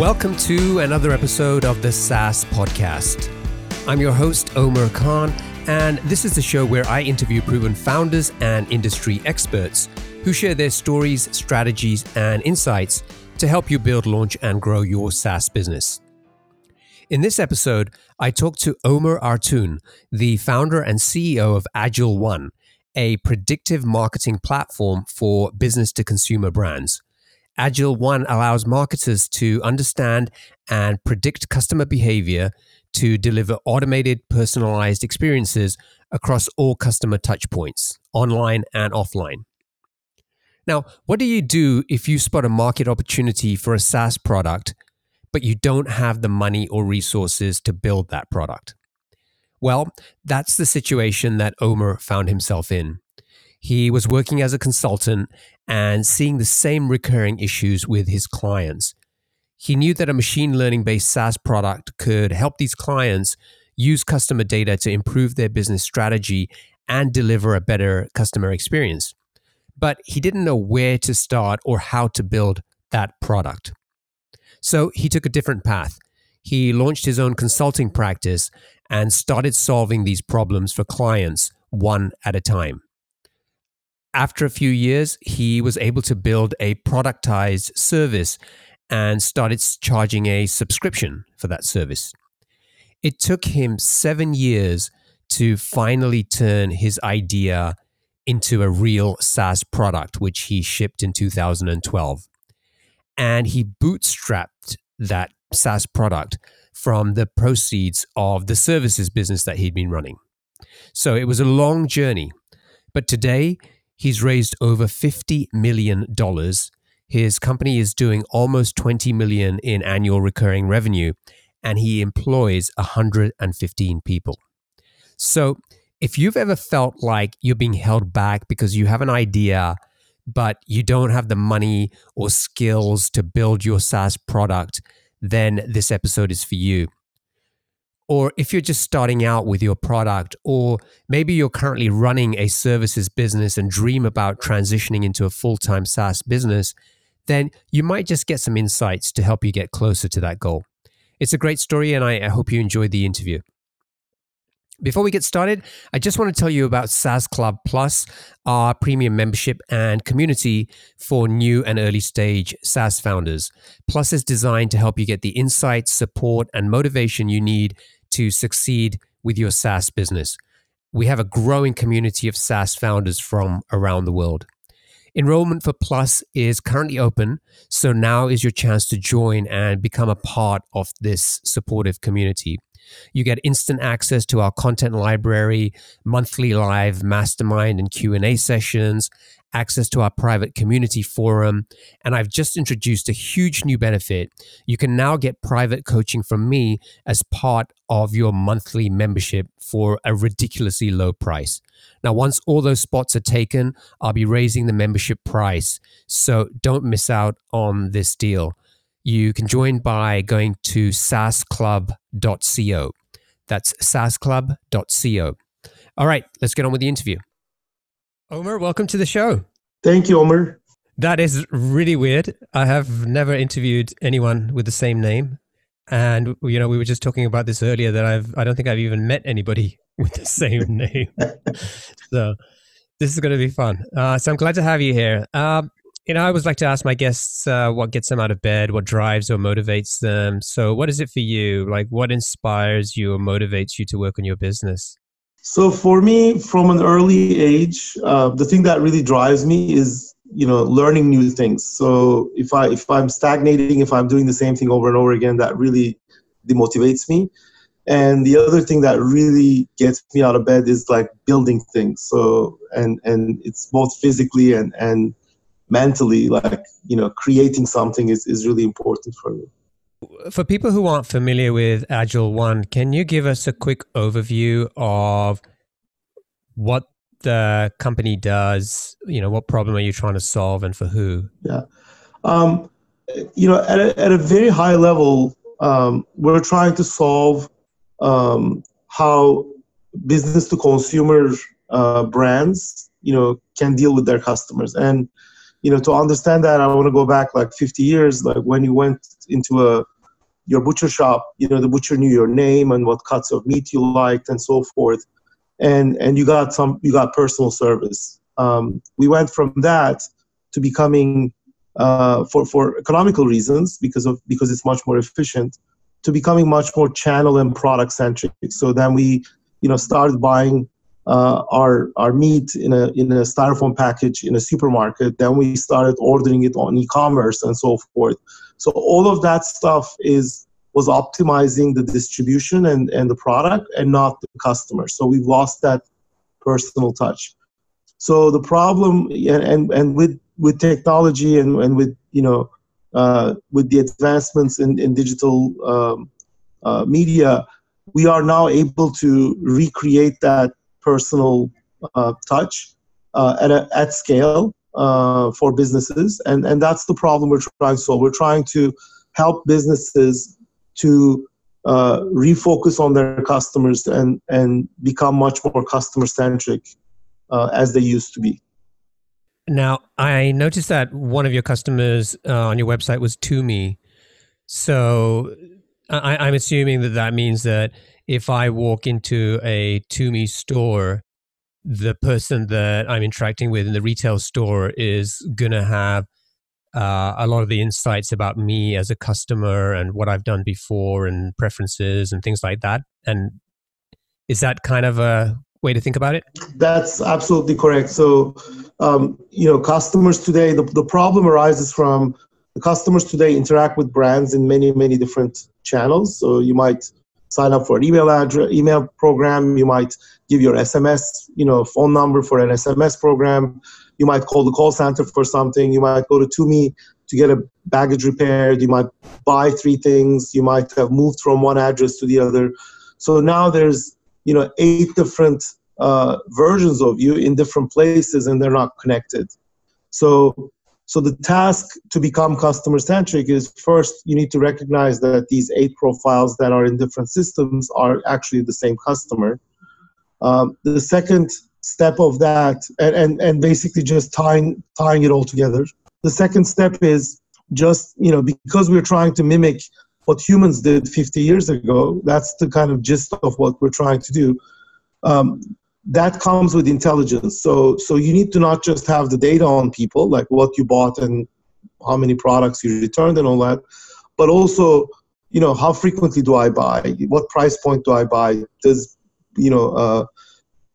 Welcome to another episode of the SaaS Podcast. I'm your host, Omer Khan, and this is the show where I interview proven founders and industry experts who share their stories, strategies, and insights to help you build, launch, and grow your SaaS business. In this episode, I talk to Omer Artun, the founder and CEO of AgilOne, a predictive marketing platform for business to consumer brands. AgilOne allows marketers to understand and predict customer behavior to deliver automated, personalized experiences across all customer touchpoints, online and offline. Now, what do you do if you spot a market opportunity for a SaaS product, but you don't have the money or resources to build that product? Well, that's the situation that Omer found himself in. He was working as a consultant and seeing the same recurring issues with his clients. He knew that a machine learning based SaaS product could help these clients use customer data to improve their business strategy and deliver a better customer experience. But he didn't know where to start or how to build that product. So he took a different path. He launched his own consulting practice and started solving these problems for clients one at a time. After a few years, he was able to build a productized service and started charging a subscription for that service. It took him seven years to finally turn his idea into a real SaaS product, which he shipped in 2012. And he bootstrapped that SaaS product from the proceeds of the services business that he'd been running. So it was a long journey. But today, He's raised over $50 million. His company is doing almost 20 million in annual recurring revenue and he employs 115 people. So, if you've ever felt like you're being held back because you have an idea but you don't have the money or skills to build your SaaS product, then this episode is for you or if you're just starting out with your product, or maybe you're currently running a services business and dream about transitioning into a full time SaaS business, then you might just get some insights to help you get closer to that goal. It's a great story, and I, hope you enjoyed the interview. Before we get started, I just want to tell you about SaaS Club Plus, our premium membership and community for new and early stage SaaS founders. Plus is designed to help you get the insights, support, and motivation you need to succeed with your SaaS business. We have a growing community of SaaS founders from around the world. Enrollment for Plus is currently open, so now is your chance to join and become a part of this supportive community. You get instant access to our content library, monthly live mastermind and Q&A sessions, access to our private community forum, and I've just introduced a huge new benefit. You can now get private coaching from me as part of your monthly membership for a ridiculously low price. Now, once all those spots are taken, I'll be raising the membership price. So don't miss out on this deal. You can join by going to saasclub.co. That's saasclub.co. All right, let's get on with the interview. Omer, welcome to the show. Thank you, Omer. That is really weird. I have never interviewed anyone with the same name. And you know, we were just talking about this earlier that I've I don't think I've even met anybody with the same name. so this is going to be fun. Uh, so I'm glad to have you here. Um, you know, I always like to ask my guests uh, what gets them out of bed, what drives or motivates them. So, what is it for you? Like, what inspires you or motivates you to work on your business? So for me, from an early age, uh, the thing that really drives me is you know learning new things. So if I if I'm stagnating, if I'm doing the same thing over and over again, that really demotivates me. And the other thing that really gets me out of bed is like building things. So and and it's both physically and and mentally like you know creating something is is really important for me. For people who aren't familiar with AgilOne, can you give us a quick overview of what the company does? You know, what problem are you trying to solve and for who? Yeah. Um, you know, at a, at a very high level, um, we're trying to solve um, how business to consumer uh, brands, you know, can deal with their customers. And you know, to understand that, I want to go back like 50 years, like when you went into a your butcher shop, you know, the butcher knew your name and what cuts of meat you liked and so forth, and and you got some you got personal service. Um, we went from that to becoming uh, for for economical reasons because of because it's much more efficient to becoming much more channel and product centric. So then we, you know, started buying uh, our our meat in a in a styrofoam package in a supermarket. Then we started ordering it on e-commerce and so forth. So all of that stuff is was optimizing the distribution and, and the product and not the customer. So we've lost that personal touch. So the problem and and, and with with technology and, and with you know uh, with the advancements in, in digital um, uh, media, we are now able to recreate that personal uh, touch uh, at, a, at scale uh, for businesses. And, and that's the problem we're trying to solve. We're trying to help businesses to uh, refocus on their customers and, and become much more customer centric as they used to be. Now, I noticed that one of your customers uh, on your website was Tumi. So I, am assuming that that means that if I walk into a Tumi store, the person that I'm interacting with in the retail store is going to have uh, a lot of the insights about me as a customer and what I've done before and preferences and things like that. And is that kind of a way to think about it? That's absolutely correct. So, um, you know, customers today, the, the problem arises from the customers today interact with brands in many, many different channels. So you might sign up for an email address, email program. You might give your SMS, you know, phone number for an SMS program. You might call the call center for something. You might go to Tumi to get a baggage repaired. You might buy three things. You might have moved from one address to the other. So now there's you know eight different uh, versions of you in different places and they're not connected so so the task to become customer centric is first you need to recognize that these eight profiles that are in different systems are actually the same customer um, the second step of that and, and and basically just tying tying it all together the second step is just you know because we're trying to mimic what humans did 50 years ago. That's the kind of gist of what we're trying to do. Um, that comes with intelligence. So, so you need to not just have the data on people, like what you bought and how many products you returned and all that, but also, you know, how frequently do I buy? What price point do I buy? Does, you know, uh,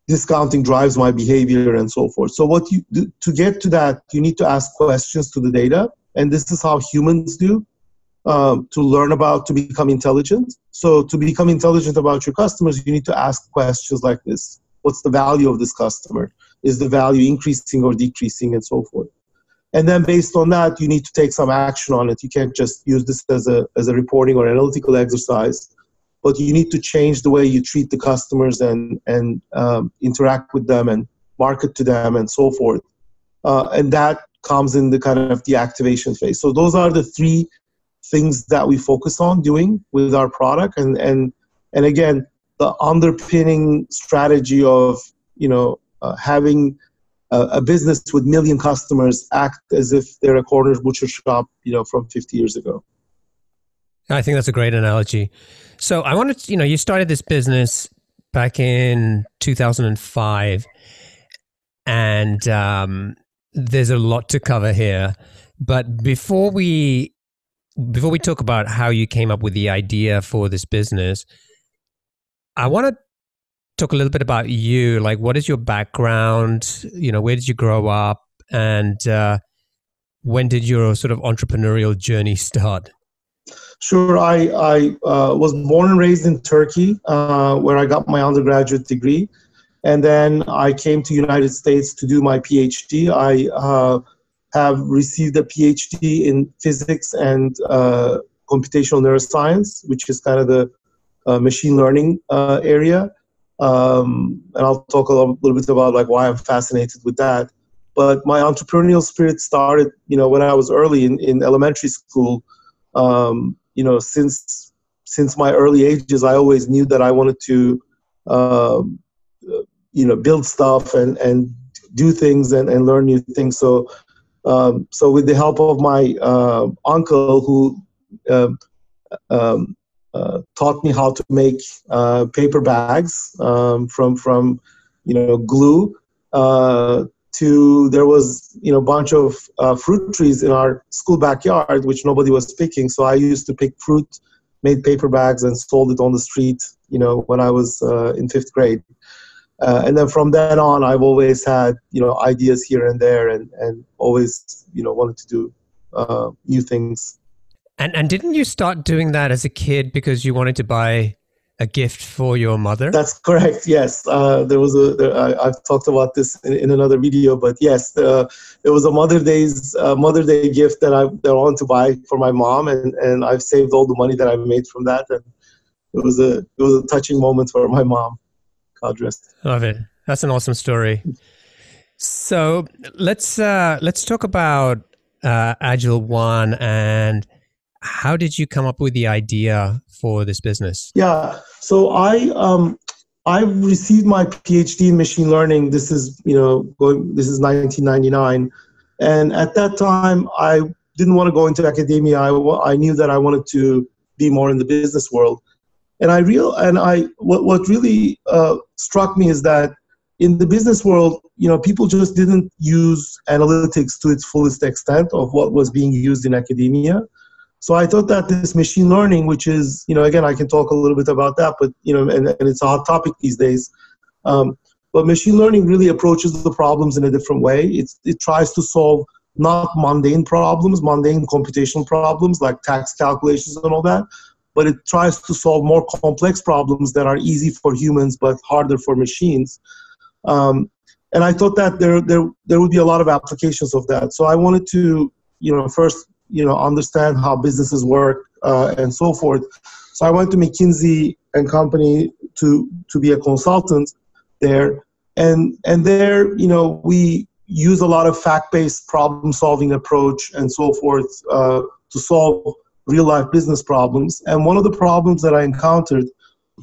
discounting drives my behavior and so forth. So, what you do, to get to that, you need to ask questions to the data, and this is how humans do um, to learn about to become intelligent. So to become intelligent about your customers, you need to ask questions like this: What's the value of this customer? Is the value increasing or decreasing, and so forth. And then based on that, you need to take some action on it. You can't just use this as a as a reporting or analytical exercise, but you need to change the way you treat the customers and and um, interact with them and market to them and so forth. Uh, and that comes in the kind of the activation phase. So those are the three things that we focus on doing with our product and and and again the underpinning strategy of you know uh, having a, a, business with million customers act as if they're a corner butcher shop you know from 50 years ago. I think that's a great analogy. So i wanted to, you know you started this business back in 2005 and um, there's a lot to cover here. But before we before we talk about how you came up with the idea for this business, I want to talk a little bit about you. Like, what is your background? You know, where did you grow up, and uh, when did your sort of entrepreneurial journey start? Sure, I I uh, was born and raised in Turkey, uh, where I got my undergraduate degree, and then I came to United States to do my PhD. I uh, have received a PhD in physics and uh, computational neuroscience, which is kind of the machine learning uh, area. Um, and I'll talk a little, bit about like why I'm fascinated with that. But my entrepreneurial spirit started, you know, when I was early in, in elementary school. Um, you know, since since my early ages, I always knew that I wanted to, um, you know, build stuff and and do things and, and learn new things. So Um, so with the help of my uh, uncle, who um, um, uh, taught me how to make uh, paper bags um, from from you know glue uh, to there was you know a bunch of uh, fruit trees in our school backyard which nobody was picking. So i used to pick fruit made paper bags and sold it on the street you know when i was uh, in fifth grade. Uh, and then from then on i've always had you know ideas here and there and and always you know wanted to do uh, new things and and didn't you start doing that as a kid because you wanted to buy a gift for your mother? That's correct. Yes, uh, there was a. There, I, have talked about this in, in, another video, but yes, uh, there was a Mother Day's uh, Mother Day gift that I that I wanted to buy for my mom, and and I've saved all the money that I made from that, and it was a it was a touching moment for my mom. God rest. Love it. That's an awesome story. So let's uh, let's talk about uh, AgilOne and how did you come up with the idea for this business? Yeah, so I um, I received my PhD in machine learning. This is you know going. This is 1999, and at that time I didn't want to go into academia. I, I knew that I wanted to be more in the business world, and I real and I what what really uh, struck me is that in the business world, you know, people just didn't use analytics to its fullest extent of what was being used in academia. So I thought that this machine learning, which is, you know, again, I can talk a little bit about that, but, you know, and, and it's a hot topic these days. Um, but machine learning really approaches the problems in a different way. It's, it tries to solve not mundane problems, mundane computational problems like tax calculations and all that, but it tries to solve more complex problems that are easy for humans but harder for machines. Um, and I thought that there, there, there would be a lot of applications of that. So I wanted to, you know, first you know understand how businesses work uh, and so forth. So I went to McKinsey and Company to to be a consultant there, and and there you know we use a lot of fact-based problem-solving approach and so forth uh, to solve real-life business problems. And one of the problems that I encountered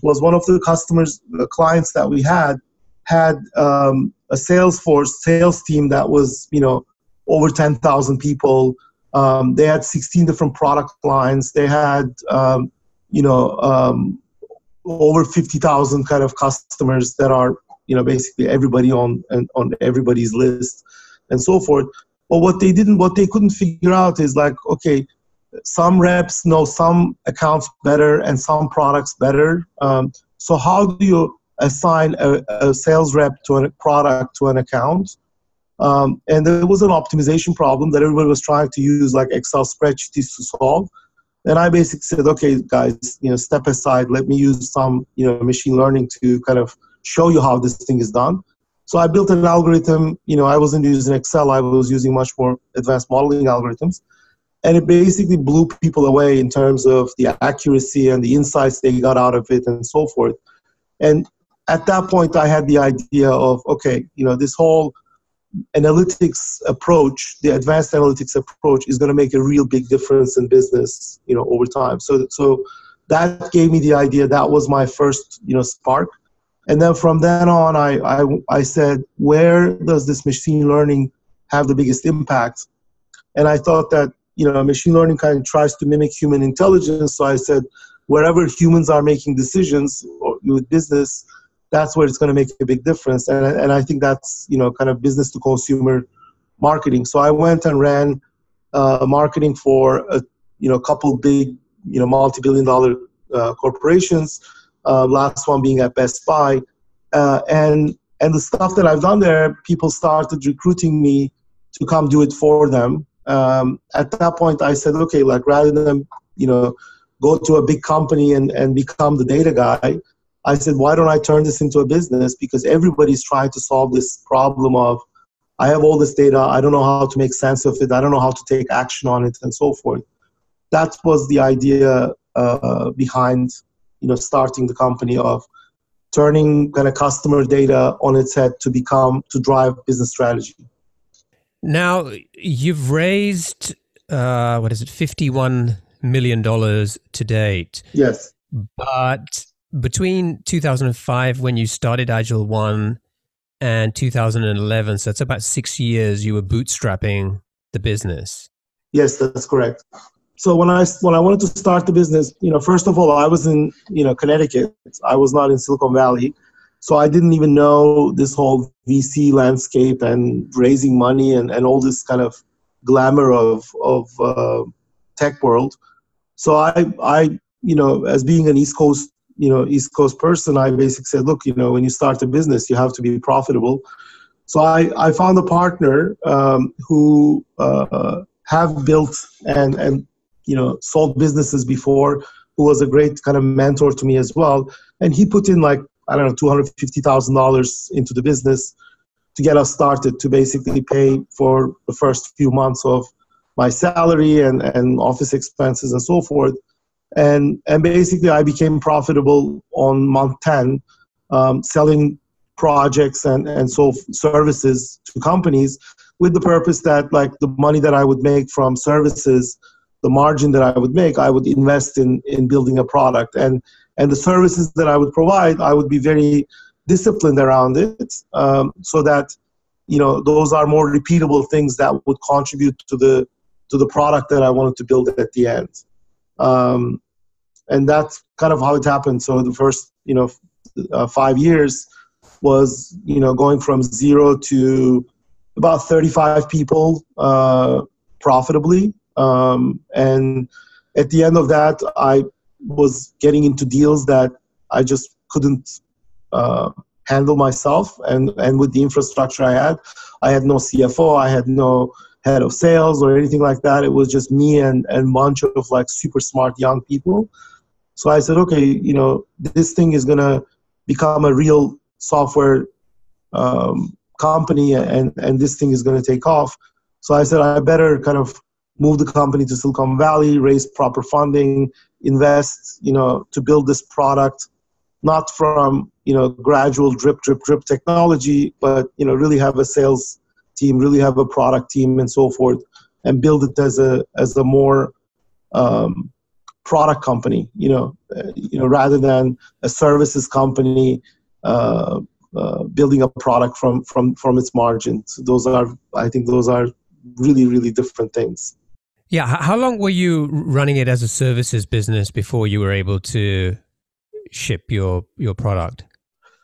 was one of the customers, the clients that we had, had um, a Salesforce sales team that was you know over 10,000 people um, they had 16 different product lines. They had, um, you know, um, over 50,000 kind of customers that are, you know, basically everybody on on everybody's list, and so forth. But what they didn't, what they couldn't figure out is like, okay, some reps know some accounts better and some products better. Um, so how do you assign a, a sales rep to a product to an account? Um, and there was an optimization problem that everybody was trying to use like Excel spreadsheets to solve. And I basically said, okay, guys, you know, step aside. Let me use some, you know, machine learning to kind of show you how this thing is done. So I built an algorithm. You know, I wasn't using Excel. I was using much more advanced modeling algorithms, and it basically blew people away in terms of the accuracy and the insights they got out of it, and so forth. And at that point, I had the idea of, okay, you know, this whole analytics approach, the advanced analytics approach, is going to make a real big difference in business, you know, over time. So, so that gave me the idea. That was my first, you know, spark. And then from then on, I, I, I said, where does this machine learning have the biggest impact? And I thought that, you know, machine learning kind of tries to mimic human intelligence. So I said, wherever humans are making decisions with business, that's where it's going to make a big difference. And, and I think that's, you know, kind of business to consumer marketing. So I went and ran uh, marketing for a, you know, a couple big, you know, multi-billion dollar uh, corporations, uh, last one being at Best Buy. Uh, and, and the stuff that I've done there, people started recruiting me to come do it for them. Um, at that point, I said, okay, like rather than, you know, go to a big company and, and become the data guy, I said, why don't I turn this into a business? Because everybody's trying to solve this problem of, I have all this data, I don't know how to make sense of it, I don't know how to take action on it, and so forth. That was the idea uh, behind, you know, starting the company of turning kind of customer data on its head to become to drive business strategy. Now you've raised uh, what is it, fifty-one million dollars to date. Yes, but between 2005 when you started AgilOne and 2011, so it's about six years, you were bootstrapping the business. Yes, that's correct. So when I when I wanted to start the business, you know, first of all, I was in you know Connecticut. I was not in Silicon Valley, so I didn't even know this whole VC landscape and raising money and, and all this kind of glamour of of uh, tech world. So I I you know as being an East Coast you know East Coast person, I basically said, look, you know, when you start a business, you have to be profitable. So I I found a partner um, who uh, have built and and you know sold businesses before who was a great kind of mentor to me as well and he put in like i don't know $250000 into the business to get us started to basically pay for the first few months of my salary and, and office expenses and so forth and and basically i became profitable on month 10 um, selling projects and and so services to companies with the purpose that like the money that i would make from services the margin that I would make, I would invest in in building a product and and the services that I would provide, I would be very disciplined around it, um, so that you know those are more repeatable things that would contribute to the to the product that I wanted to build at the end. Um, and that's kind of how it happened. So the first you know uh, five years was you know going from zero to about 35 people uh, profitably um, and at the end of that, I was getting into deals that I just couldn't uh, handle myself. And, and with the infrastructure I had, I had no CFO, I had no head of sales or anything like that. It was just me and, and bunch of like super smart young people. So I said, okay, you know, this thing is to become a real software um, company and, and this thing is to take off. So I said, I better kind of move the company to Silicon Valley, raise proper funding, invest, you know, to build this product, not from you know gradual drip, drip, drip technology, but you know really have a sales team, really have a product team, and so forth, and build it as a as a more um, product company, you know, uh, you know, rather than a services company. Uh, uh, building a product from from from its margins. Those are, I think, those are really really different things. Yeah. How long were you running it as a services business before you were able to ship your your product?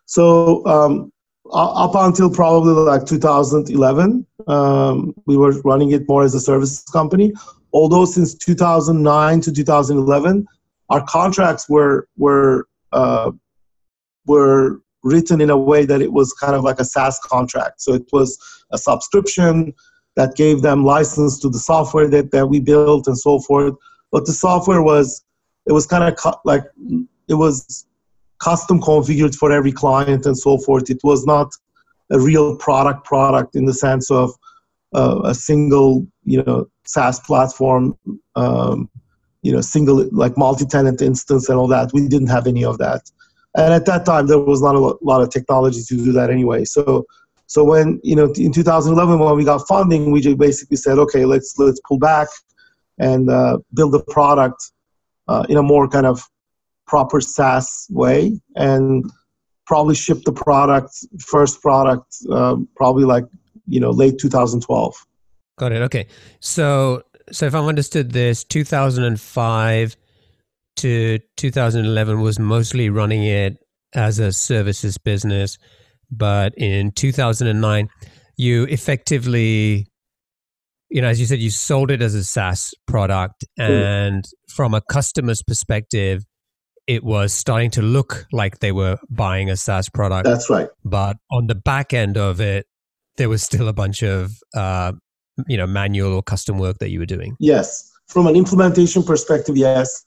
So um, up until probably like 2011, um, we were running it more as a services company. Although since 2009 to 2011, our contracts were were uh, were written in a way that it was kind of like a SaaS contract. So it was a subscription that gave them license to the software that, that we built and so forth. But the software was, it was kind of cu- like, it was custom configured for every client and so forth. It was not a real product product in the sense of uh, a single, you know, SaaS platform, um, you know, single like multi-tenant instance and all that. We didn't have any of that. And at that time, there was not a lot of technology to do that anyway. So so when you know in 2011 when we got funding, we just basically said, okay, let's let's pull back and uh, build a product uh, in a more kind of proper SaaS way and probably ship the product first product um, probably like you know late 2012. Got it. Okay. So so if I've understood this, 2005 to 2011 was mostly running it as a services business but in 2009 you effectively you know as you said you sold it as a SaaS product and mm. from a customer's perspective it was starting to look like they were buying a SaaS product that's right but on the back end of it there was still a bunch of uh, you know manual or custom work that you were doing yes from an implementation perspective yes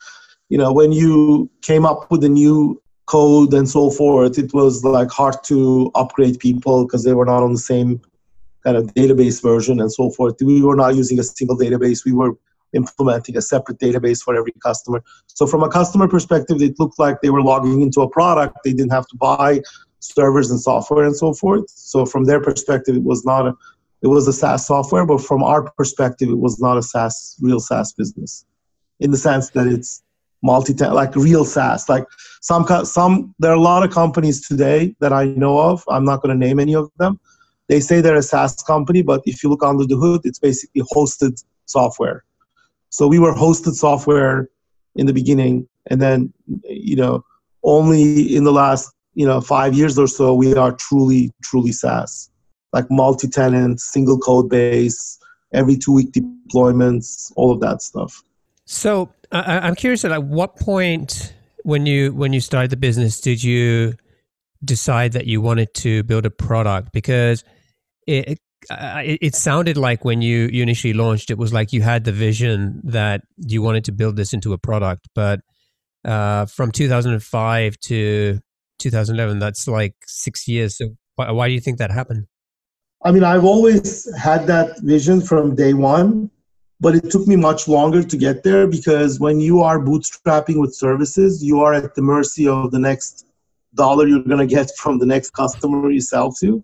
you know when you came up with a new code and so forth, it was like hard to upgrade people because they were not on the same kind of database version and so forth. We were not using a single database. We were implementing a separate database for every customer. So from a customer perspective, it looked like they were logging into a product. They didn't have to buy servers and software and so forth. So from their perspective, it was not a it was a SaaS software, but from our perspective, it was not a SaaS real SaaS business, in the sense that it's multi like real SaaS. Like some some there are a lot of companies today that I know of. I'm not going to name any of them. they say they're a SaaS company, but if you look under the hood, it's basically hosted software. So we were hosted software in the beginning, and then you know only in the last you know five years or so we are truly truly SaaS, like multi-tenant, single code base, every two week deployments, all of that stuff. So I, am curious at what point when you when you started the business did you decide that you wanted to build a product because it, it, it sounded like when you, you initially launched, it was like you had the vision that you wanted to build this into a product. But uh, from 2005 to 2011, that's like six years. So why, why do you think that happened? I mean, I've always had that vision from day one, but it took me much longer to get there because when you are bootstrapping with services, you are at the mercy of the next dollar you're going to get from the next customer you sell to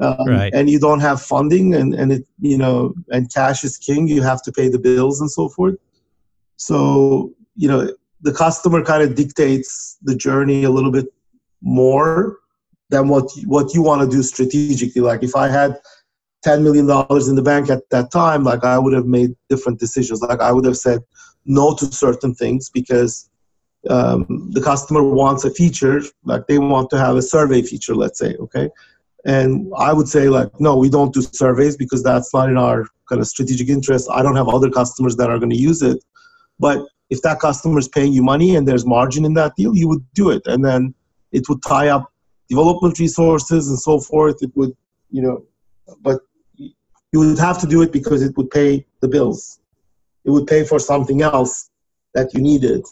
um, right. and you don't have funding and, and it you know and cash is king you have to pay the bills and so forth so you know the customer kind of dictates the journey a little bit more than what what you want to do strategically like if i had 10 million dollars in the bank at that time like i would have made different decisions like i would have said no to certain things because um, the customer wants a feature like they want to have a survey feature let's say okay and I would say like, no, we don't do surveys because that's not in our kind of strategic interest. I don't have other customers that are going to use it. But if that customer is paying you money and there's margin in that deal, you would do it. And then it would tie up development resources and so forth. It would, you know, but you would have to do it because it would pay the bills. It would pay for something else that you needed.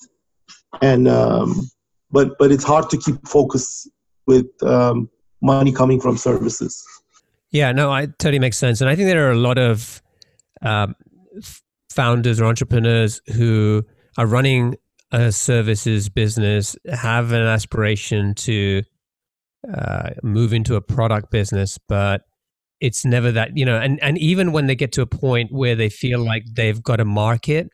And, um, but, but it's hard to keep focus with, um, money coming from services. Yeah, no, I totally makes sense, and I think there are a lot of um, founders or entrepreneurs who are running a services business have an aspiration to uh, move into a product business, but it's never that you know. And and even when they get to a point where they feel like they've got a market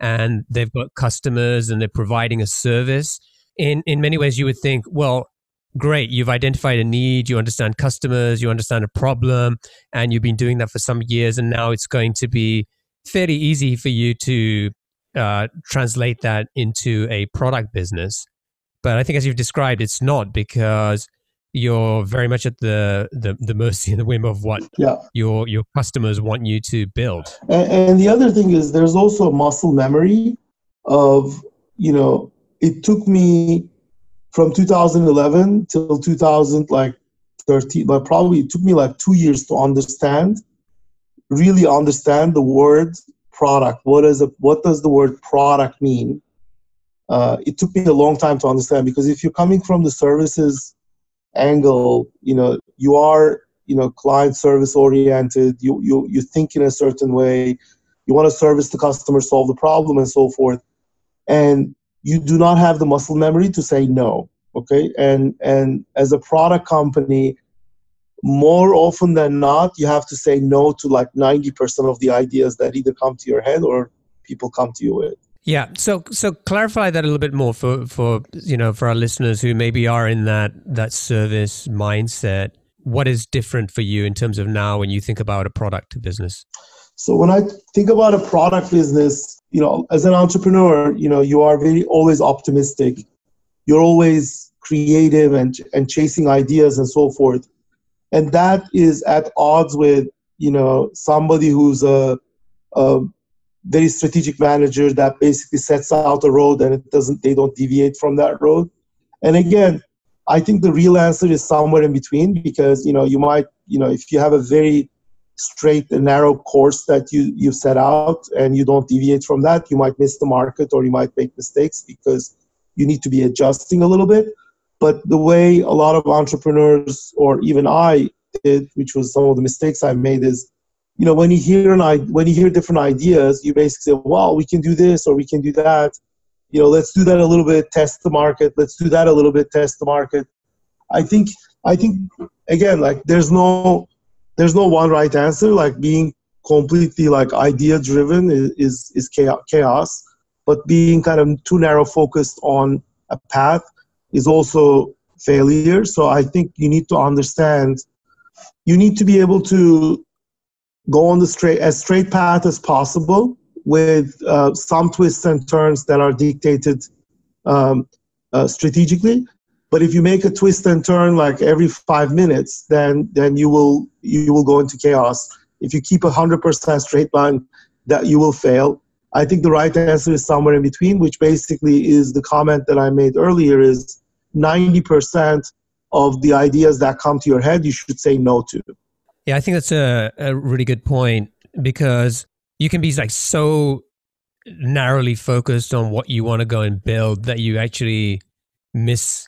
and they've got customers and they're providing a service, in in many ways you would think, well, great you've identified a need you understand customers you understand a problem and you've been doing that for some years and now it's going to be fairly easy for you to uh, translate that into a product business but i think as you've described it's not because you're very much at the the, the mercy and the whim of what yeah. your your customers want you to build and, and the other thing is there's also a muscle memory of you know it took me from 2011 till 2000 like 13 but probably it took me like two years to understand really understand the word product what is a what does the word product mean? Uh, it took me a long time to understand because if you're coming from the services angle you know you are you know client service oriented you you you think in a certain way you want to service the customer solve the problem and so forth. And you do not have the muscle memory to say no okay? And and as a product company more often than not you have to say no to like 90% of the ideas that either come to your head or people come to you with yeah so so clarify that a little bit more for for you know for our listeners who maybe are in that that service mindset what is different for you in terms of now when you think about a product business so when i think about a product business you know, as an entrepreneur, you know, you are very always optimistic. You're always creative and and chasing ideas and so forth. And that is at odds with, you know, somebody who's a, a very strategic manager that basically sets out a road and it doesn't they don't deviate from that road. And again, I think the real answer is somewhere in between because, you know, you might, you know, if you have a very straight and narrow course that you you set out and you don't deviate from that you might miss the market or you might make mistakes because you need to be adjusting a little bit but the way a lot of entrepreneurs or even i did which was some of the mistakes i made is you know when you hear an when you hear different ideas you basically say well we can do this or we can do that. You know let's do that a little bit test the market. Let's do that a little bit test the market. I think i think again like there's no there's no one right answer. Like being completely like idea driven is, is, chaos, but being kind of too narrow focused on a path is also failure. So I think you need to understand you need to be able to go on the straight as straight path as possible with uh, some twists and turns that are dictated um, uh, strategically. But if you make a twist and turn like every five minutes, then then you will you will go into chaos. If you keep a hundred percent straight line, that you will fail. I think the right answer is somewhere in between, which basically is the comment that I made earlier is 90% of the ideas that come to your head, you should say no to. Yeah, I think that's a, a really good point because you can be like so narrowly focused on what you want to go and build that you actually miss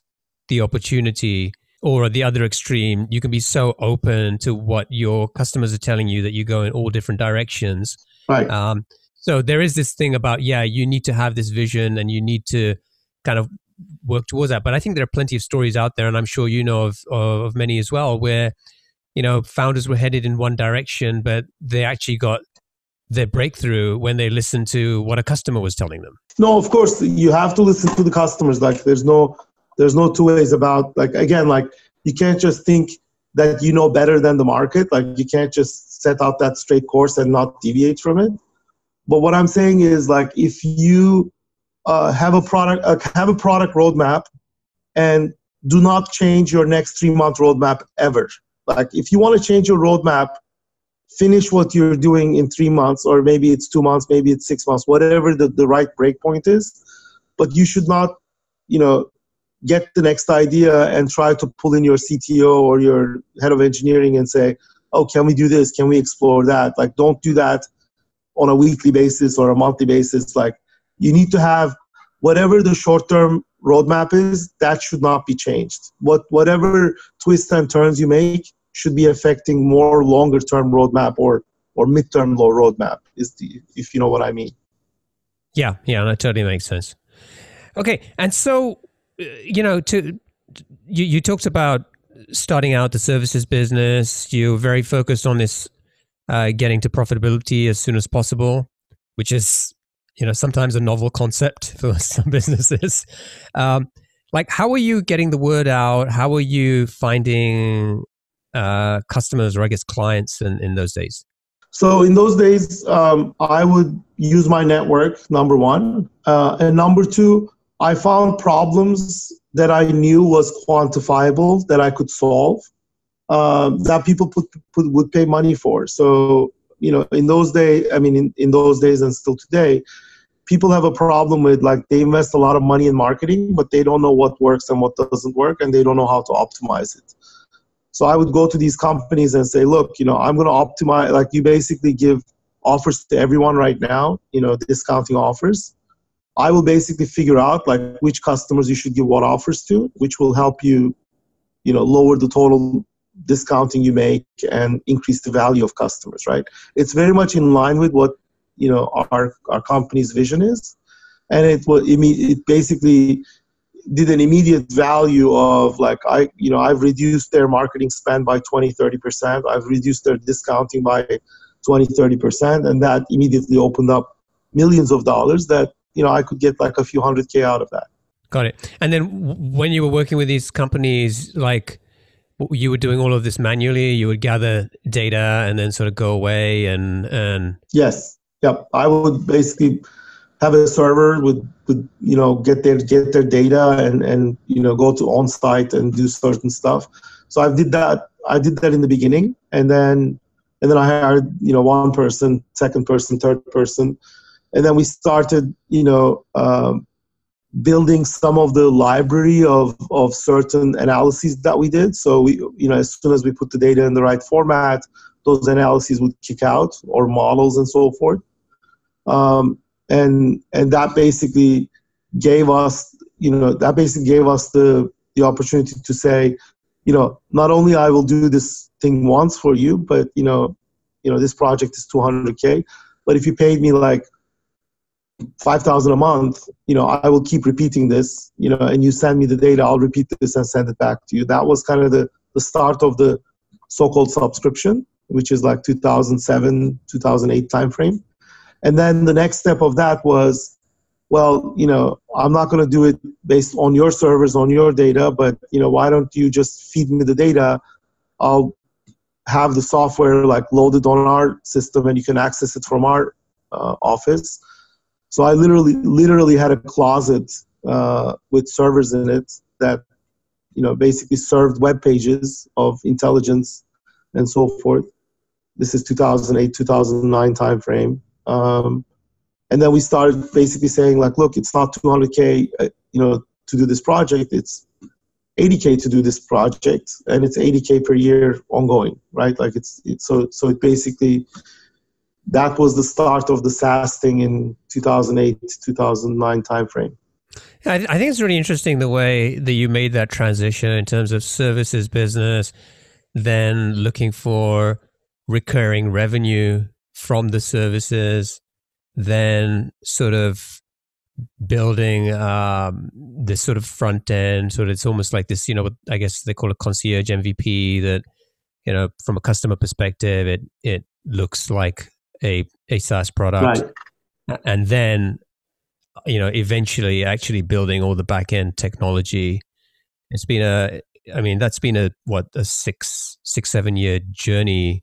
the opportunity or at the other extreme you can be so open to what your customers are telling you that you go in all different directions right um, so there is this thing about yeah you need to have this vision and you need to kind of work towards that. But i think there are plenty of stories out there and i'm sure you know of, of many as well where you know founders were headed in one direction but they actually got their breakthrough when they listened to what a customer was telling them. No of course you have to listen to the customers. Like there's no there's no two ways about like again like you can't just think that you know better than the market. Like you can't just set out that straight course and not deviate from it but what i'm saying is like if you uh, have a product uh, have a product roadmap and do not change your next three month roadmap ever. Like if you want to change your roadmap finish what you're doing in three months or maybe it's two months maybe it's six months whatever the, the right break point is but you should not you know get the next idea and try to pull in your cto or your head of engineering and say oh can we do this? Can we explore that? Like don't do that on a weekly basis or a monthly basis like you need to have whatever the short term roadmap is that should not be changed. What whatever twists and turns you make should be affecting more longer term roadmap or or midterm low roadmap is the if you know what i mean. Yeah yeah that totally makes sense. Okay and so uh, you know to you, you talked about starting out the services business. You're very focused on this uh, getting to profitability as soon as possible which is you know sometimes a novel concept for some businesses um, like how are you getting the word out how are you finding uh, customers or I guess clients in, in those days? So in those days, um, I would use my network. Number one, uh, and number two, I found problems that I knew was quantifiable that I could solve uh, that people put, put, would pay money for. So you know, in those days, I mean, in, in those days and still today, people have a problem with like they invest a lot of money in marketing, but they don't know what works and what doesn't work, and they don't know how to optimize it. So I would go to these companies and say, look, you know, I'm going to optimize. Like you basically give offers to everyone right now, you know, discounting offers. I will basically figure out like which customers you should give what offers to, which will help you, you know, lower the total discounting you make and increase the value of customers. Right? It's very much in line with what you know our our company's vision is, and it will it basically did an immediate value of like i you know i've reduced their marketing spend by 20 30% i've reduced their discounting by 20 30% and that immediately opened up millions of dollars that you know i could get like a few hundred k out of that got it and then when you were working with these companies like you were doing all of this manually you would gather data and then sort of go away and and yes yep i would basically have a server with, with you know get their get their data and and you know go to on site and do certain stuff. So I did that. I did that in the beginning, and then and then I hired you know one person, second person, third person, and then we started you know um, building some of the library of of certain analyses that we did. So we you know as soon as we put the data in the right format, those analyses would kick out or models and so forth. Um, and and that basically gave us you know that basically gave us the the opportunity to say you know not only i will do this thing once for you but you know you know this project is 200k but if you paid me like 5000 a month you know i will keep repeating this you know and you send me the data i'll repeat this and send it back to you that was kind of the the start of the so-called subscription which is like 2007 2008 timeframe and then the next step of that was, well, you know, I'm not going to do it based on your servers, on your data, but, you know, why don't you just feed me the data? I'll have the software like loaded on our system and you can access it from our uh, office. So I literally literally had a closet uh, with servers in it that you know basically served web pages of intelligence and so forth. This is 2008 2009 timeframe. Um, and then we started basically saying like, look, it's not 200k, uh, you know, to do this project. It's 80k to do this project, and it's 80k per year ongoing, right? Like it's, it's so so it basically that was the start of the SaaS thing in 2008 2009 timeframe. I, I think it's really interesting the way that you made that transition in terms of services business, then looking for recurring revenue from the services, then sort of building um, this sort of front end. Of, it's almost like this, you know, I guess they call it concierge MVP. That you know, from a customer perspective, it it looks like a a SaaS product, right. and then you know, eventually actually building all the back end technology. It's been a, I mean, that's been a what a six six seven year journey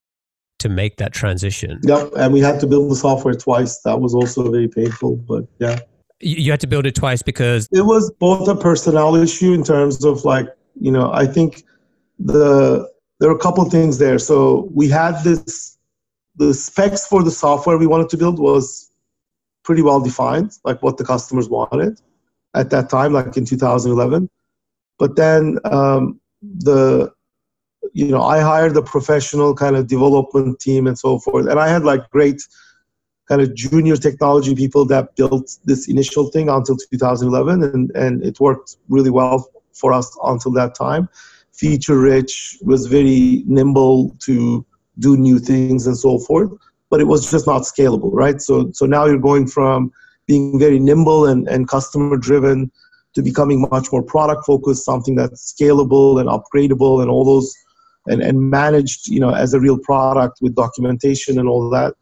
to make that transition. Yeah, and we had to build the software twice. That was also very painful, but yeah. You had to build it twice because it was both a personnel issue in terms of like, you know, I think the there are a couple things there. So we had this the specs for the software we wanted to build was pretty well defined, like what the customers wanted at that time, like in 2011. But then um, the you know, I hired a professional kind of development team and so forth. And I had like great kind of junior technology people that built this initial thing until 2011. And, and it worked really well for us until that time. Feature rich, was very nimble to do new things and so forth. But it was just not scalable, right? So, so now you're going from being very nimble and, and customer driven to becoming much more product focused, something that's scalable and upgradable and all those and, and managed, you know, as a real product with documentation and all that.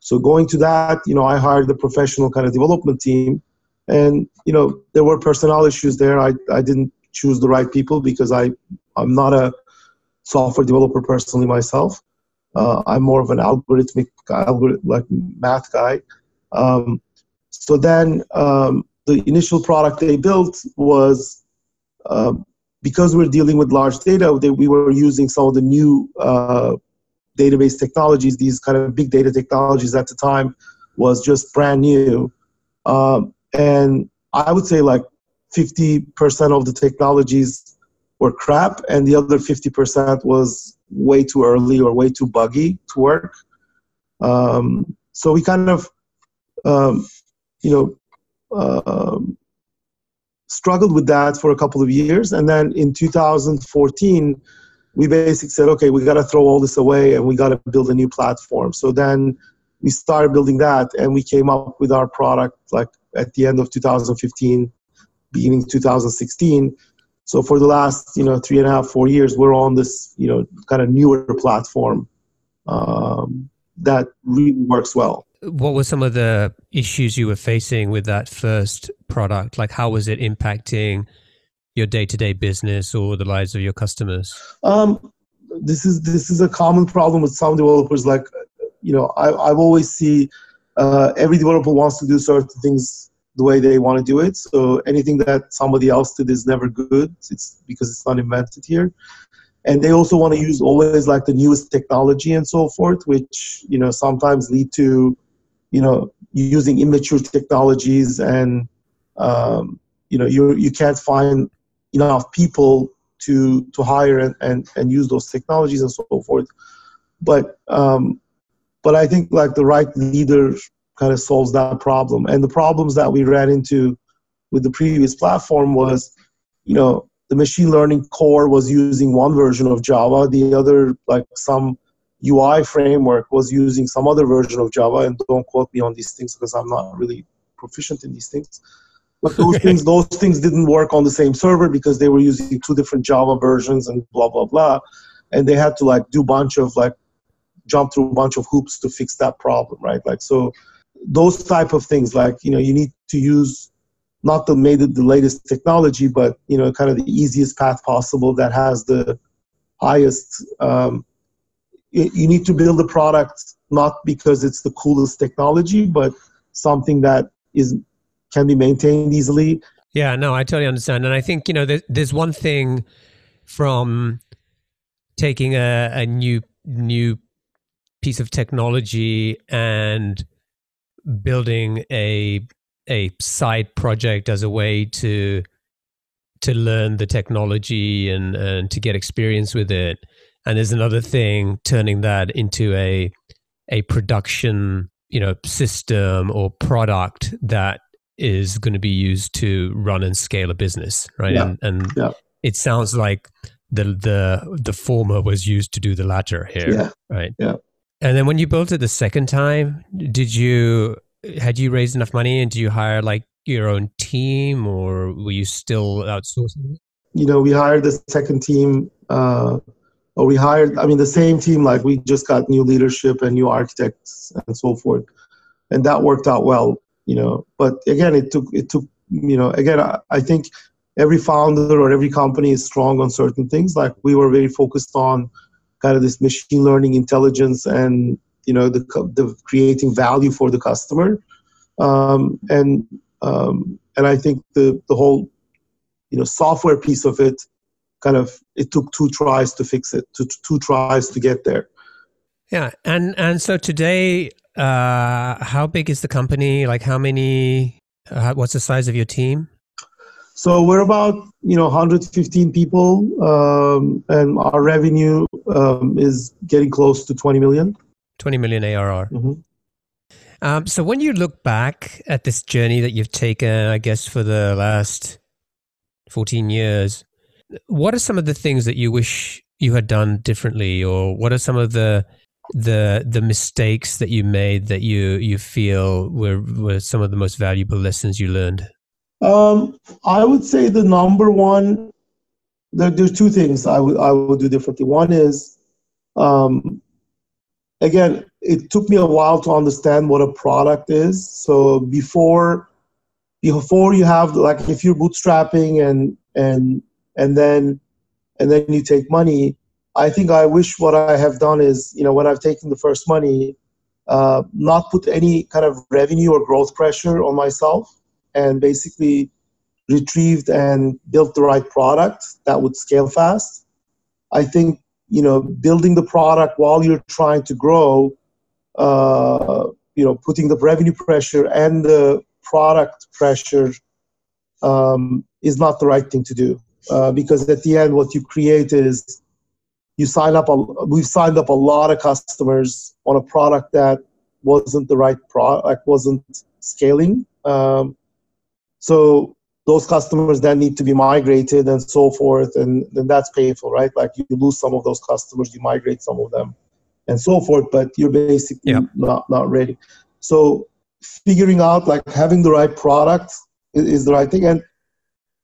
So going to that, you know, I hired the professional kind of development team, and you know, there were personnel issues there. I I didn't choose the right people because I I'm not a software developer personally myself. Uh, I'm more of an algorithmic algorithm, like math guy. Um, so then um, the initial product they built was um, because we're dealing with large data, we were using some of the new uh, database technologies, these kind of big data technologies at the time was just brand new. Um, and I would say like 50% of the technologies were crap, and the other 50% was way too early or way too buggy to work. Um, so we kind of, um, you know, um, struggled with that for a couple of years. And then in 2014, we basically said, okay, we got to throw all this away and we got to build a new platform. So then we started building that and we came up with our product like at the end of 2015, beginning 2016. So for the last, you know, three and a half, four years, we're on this, you know, kind of newer platform um, that really works well what were some of the issues you were facing with that first product? Like, how was it impacting your day-to-day business or the lives of your customers? Um, this is this is a common problem with some developers. Like, you know, I, I've always see uh, every developer wants to do certain things the way they want to do it. So anything that somebody else did is never good. It's because it's not invented here and they also want to use always like the newest technology and so forth which you know sometimes lead to you know using immature technologies and um, you know you you can't find enough people to to hire and, and, and use those technologies and so forth but um, but I think like the right leader kind of solves that problem and the problems that we ran into with the previous platform was you know the machine learning core was using one version of Java the other like some UI framework was using some other version of Java, and don't quote me on these things because I'm not really proficient in these things. But those things, those things didn't work on the same server because they were using two different Java versions and blah blah blah, and they had to like do a bunch of like jump through a bunch of hoops to fix that problem, right? Like so, those type of things, like you know, you need to use not the made the latest technology, but you know, kind of the easiest path possible that has the highest um, you need to build a product not because it's the coolest technology, but something that is can be maintained easily. Yeah, no, I totally understand, and I think you know there's, there's one thing from taking a, a new new piece of technology and building a a side project as a way to to learn the technology and and to get experience with it and there's another thing turning that into a a production you know system or product that is going to be used to run and scale a business right Yeah. and, and Yeah. it sounds like the the the former was used to do the latter here Yeah. right Yeah. And then when you built it the second time did you had you raised enough money and do you hire like your own team or were you still outsourcing? You know, we hired the second team, uh, or we hired, I mean, the same team, like we just got new leadership and new architects and so forth. And that worked out well, you know. But again, it took, it took, you know, again, I, I think every founder or every company is strong on certain things. Like we were very focused on kind of this machine learning intelligence and, you know, the, the creating value for the customer. Um, and, um, and I think the, the whole, you know, software piece of it kind of, it took two tries to fix it, two, two tries to get there. yeah and and so today uh how big is the company like how many uh, what's the size of your team So we're about you know 115 people, um, and our revenue um, is getting close to 20 million. 20 million arr Mhm. Um, so when you look back at this journey that you've taken, I guess for the last 14 years, what are some of the things that you wish you had done differently, or what are some of the the the mistakes that you made that you you feel were were some of the most valuable lessons you learned? Um, I would say the number one. There, there's two things I would I would do differently. One is, um, again, it took me a while to understand what a product is. So before, before you have like if you're bootstrapping and and and then and then you take money, I think I wish what I have done is you know when I've taken the first money, uh, not put any kind of revenue or growth pressure on myself and basically retrieved and built the right product that would scale fast. I think you know building the product while you're trying to grow, uh, you know, putting the revenue pressure and the product pressure um, is not the right thing to do uh, because at the end, what you create is you sign up. A, we've signed up a lot of customers on a product that wasn't the right product, wasn't scaling. Um, so those customers then need to be migrated and so forth, and then that's painful, right? Like you lose some of those customers, you migrate some of them, and so forth. But you're basically Yeah. not not ready. So figuring out like having the right product is, is the right thing, and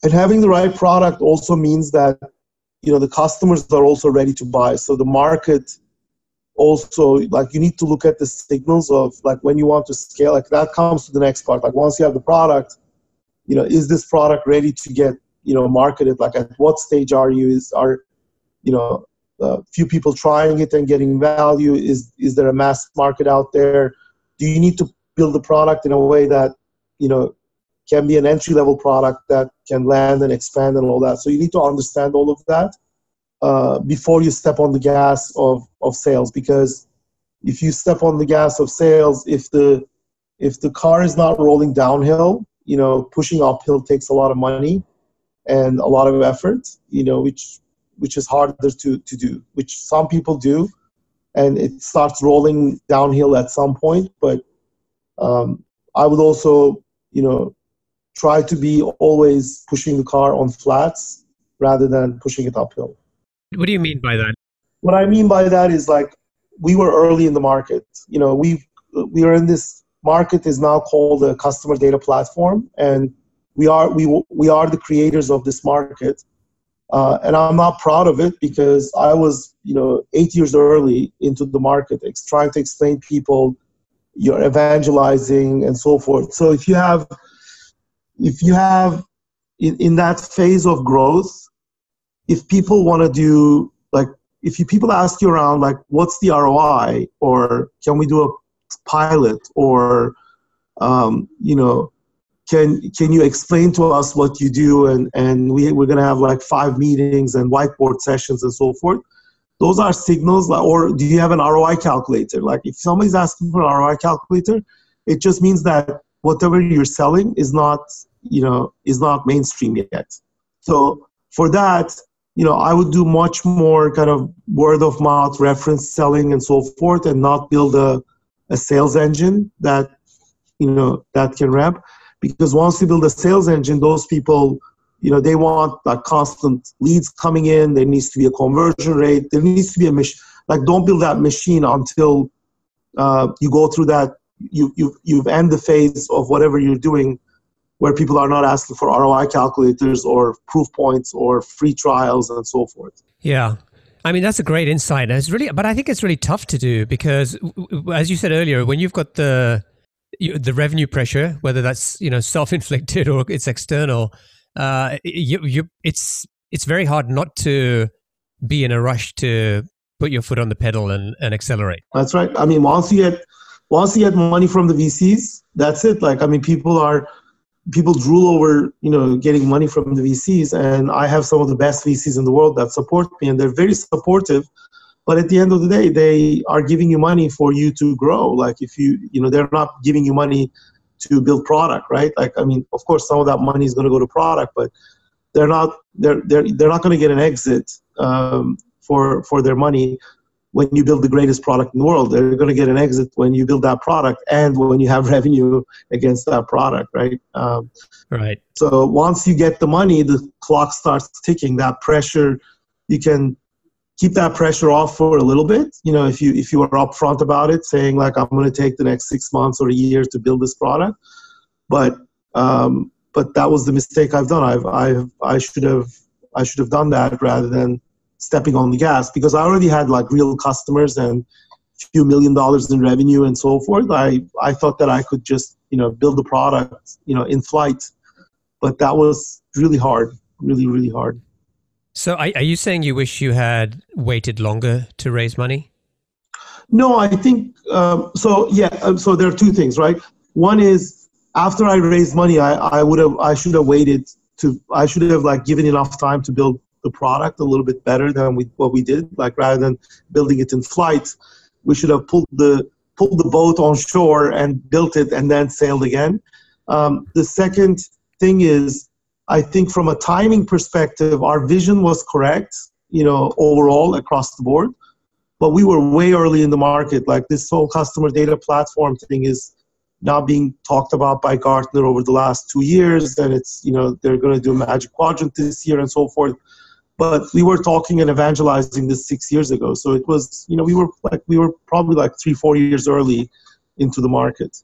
and having the right product also means that you know the customers are also ready to buy. So the market also like you need to look at the signals of like when you want to scale. Like that comes to the next part. Like once you have the product you know is this product ready to get you know marketed? Like at what stage are you? Is are you know a few people trying it and getting value? Is is there a mass market out there? Do you need to build the product in a way that you know can be an entry level product that can land and expand and all that? So you need to understand all of that uh, before you step on the gas of of sales. Because if you step on the gas of sales if the if the car is not rolling downhill you know pushing uphill takes a lot of money and a lot of effort you know which which is harder to to do which some people do and it starts rolling downhill at some point but um, i would also you know try to be always pushing the car on flats rather than pushing it uphill What do you mean by that? what I mean by that is like we were early in the market. You know, we we are in this market is now called a customer data platform, and we are we we are the creators of this market. Uh, and I'm not proud of it because I was, you know, eight years early into the market, trying to explain people, you're evangelizing and so forth. So if you have, if you have, in, in that phase of growth, if people want to do like if you people ask you around like what's the roi or can we do a pilot or um, you know can can you explain to us what you do? And and we, we're going to have like five meetings and whiteboard sessions and so forth. Those are signals or do you have an roi calculator? Like if somebody's asking for an roi calculator it just means that whatever you're selling is not you know is not mainstream yet. So for that you know i would do much more kind of word of mouth reference selling and so forth and not build a, a sales engine that you know that can ramp because once you build a sales engine those people you know they want like constant leads coming in there needs to be a conversion rate there needs to be a machine like don't build that machine until uh, you go through that you you you've end the phase of whatever you're doing where people are not asking for ROI calculators or proof points or free trials and so forth. Yeah. I mean that's a great insight. It's really, but I think it's really tough to do because, as you said earlier, when you've got the the revenue pressure, whether that's you know self inflicted or it's external, uh, you, you it's it's very hard not to be in a rush to put your foot on the pedal and, and accelerate. That's right. I mean, once you get once you get money from the VCs, that's it. Like, I mean, people are people drool over you know getting money from the VCs, and I have some of the best VCs in the world that support me, and they're very supportive. But at the end of the day, they are giving you money for you to grow. Like if you you know they're not giving you money to build product, right? Like I mean, of course, some of that money is going to go to product, but they're not they're they're they're not going to get an exit um, for for their money when you build the greatest product in the world. They're going to get an exit when you build that product and when you have revenue against that product, right? Um, right. So once you get the money, the clock starts ticking. That pressure, you can keep that pressure off for a little bit. You know, if you if you are upfront about it, saying like I'm going to take the next six months or a year to build this product, but um, but that was the mistake I've done. I've I've I should have I should have done that rather than stepping on the gas because I already had like real customers and a few million dollars in revenue and so forth. I, I thought that I could just, you know, build the product, you know, in flight. But that was really hard, really, really hard. So are, are you saying you wish you had waited longer to raise money? No, I think um, so. Yeah, um, so there are two things, right? One is after I raised money, I, I would have, I should have waited to, I should have like given enough time to build the product a little bit better than we, what we did. Like rather than building it in flight, we should have pulled the pulled the boat on shore and built it and then sailed again. Um, the second thing is, I think from a timing perspective, our vision was correct. You know, overall across the board, but we were way early in the market. Like this whole customer data platform thing is now being talked about by Gartner over the last two years, and it's you know they're going to do Magic Quadrant this year and so forth but we were talking and evangelizing this six years ago. So it was you know we were like we were probably like three four years early into the market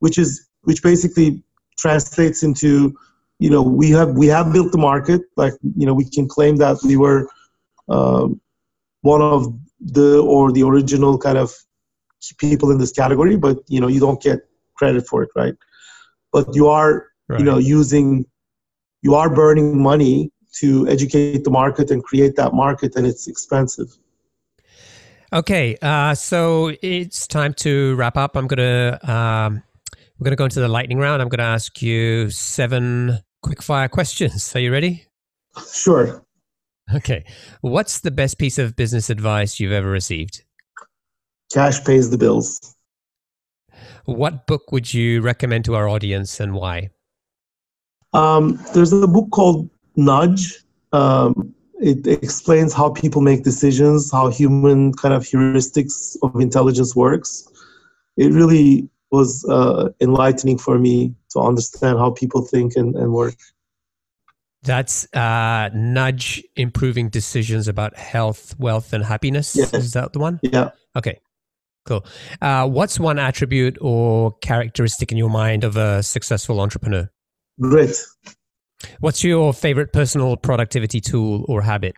which is which basically translates into you know we have we have built the market. Like you know we can claim that we were um, one of the or the original kind of people in this category but you know you don't get credit for it right? But you are right. you know using you are burning money to educate the market and create that market, and it's expensive. Okay, uh, so it's time to wrap up. I'm gonna um, we're gonna go into the lightning round. I'm gonna ask you seven quick-fire questions. Are you ready? Sure. Okay. What's the best piece of business advice you've ever received? Cash pays the bills. What book would you recommend to our audience and why? Um, there's a book called nudge. Um, it explains how people make decisions, how human kind of heuristics of intelligence works. It really was uh, enlightening for me to understand how people think and, and work. That's uh, nudge improving decisions about health, wealth, and happiness. Yes. Is that the one? Yeah. Okay. Cool. Uh, what's one attribute or characteristic in your mind of a successful entrepreneur? Grit. What's your favorite personal productivity tool or habit?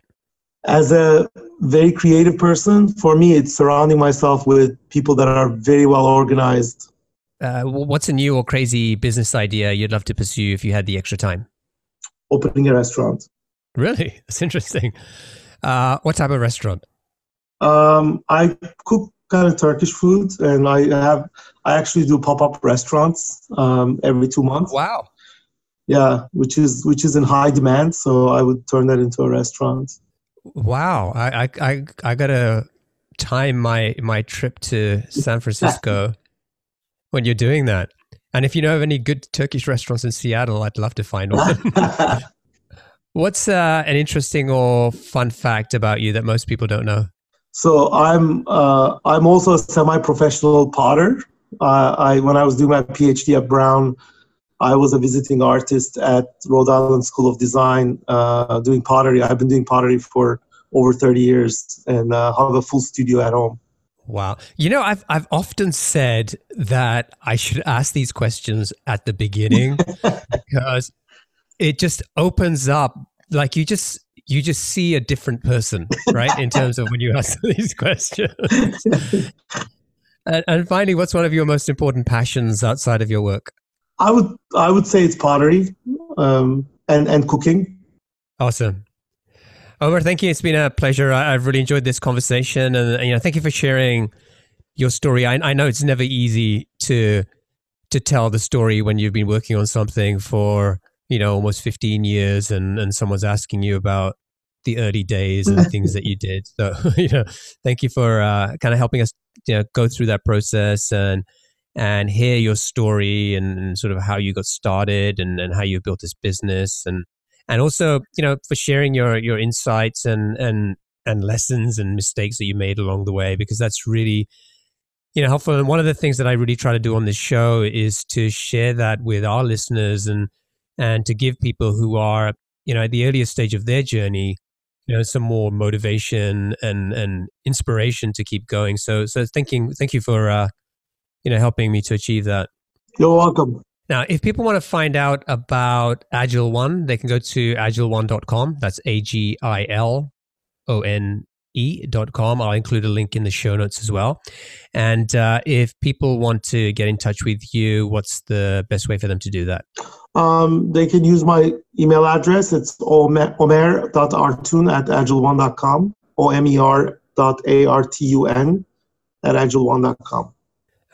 As a very creative person, for me, it's surrounding myself with people that are very well organized. Uh, what's a new or crazy business idea you'd love to pursue if you had the extra time? Opening a restaurant. Really? That's interesting. Uh, what type of restaurant? Um, I cook kind of Turkish food, and I have I actually do pop up restaurants um, every two months. Wow. Yeah, which is which is in high demand, so I would turn that into a restaurant. Wow, I I I, I gotta time my my trip to San Francisco when you're doing that. And if you know of any good Turkish restaurants in Seattle, I'd love to find one. What's uh, an interesting or fun fact about you that most people don't know? So I'm uh, I'm also a semi-professional potter. Uh, I when I was doing my PhD at Brown, I was a visiting artist at Rhode Island School of Design uh, doing pottery. I've been doing pottery for over 30 years and uh, have a full studio at home. Wow. You know, I've I've often said that I should ask these questions at the beginning because it just opens up like you just you just see a different person, right? In terms of when you ask these questions. and, and finally, what's one of your most important passions outside of your work? I would I would say it's pottery um, and and cooking. Awesome. Omer, thank you. It's been a pleasure. I, have really enjoyed this conversation, and you know, thank you for sharing your story. I, I know it's never easy to to tell the story when you've been working on something for you know almost 15 years, and and someone's asking you about the early days and things that you did. So you know, thank you for uh, kind of helping us you know go through that process and and hear your story and, sort of how you got started and, and how you built this business and and also you know for sharing your your insights and and and lessons and mistakes that you made along the way because that's really you know helpful. And one of the things that i really try to do on this show is to share that with our listeners and and to give people who are you know at the earliest stage of their journey you know some more motivation and and inspiration to keep going. So so thanking thank you for uh you know, helping me to achieve that. You're welcome. Now, if people want to find out about AgilOne, they can go to agilone.com. That's A G I L O N e.com. I'll include a link in the show notes as well. And uh, if people want to get in touch with you, what's the best way for them to do that? Um, they can use my email address. It's omer.artun at agilone.com, O-M-E-R dot A-R-T-U-N at agile1.com.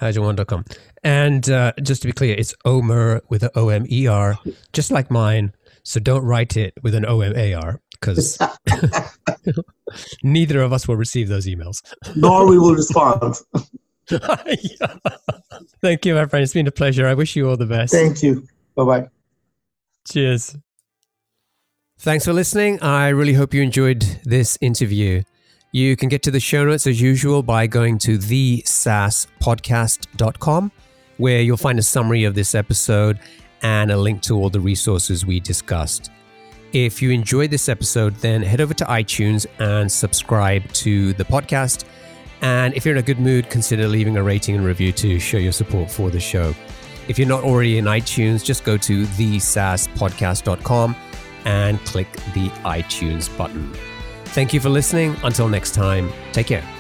Ajawan.com. And uh, just to be clear, it's Omer with an O M E R, just like mine. So don't write it with an O M A R because neither of us will receive those emails. Nor we will respond. yeah. Thank you, my friend. It's been a pleasure. I wish you all the best. Thank you. Bye bye. Cheers. Thanks for listening. I really hope you enjoyed this interview. You can get to the show notes as usual by going to thesaaspodcast.com where you'll find a summary of this episode and a link to all the resources we discussed. If you enjoyed this episode, then head over to iTunes and subscribe to the podcast. And if you're in a good mood, consider leaving a rating and review to show your support for the show. If you're not already in iTunes, just go to thesaaspodcast.com and click the iTunes button. Thank you for listening. Until next time, take care.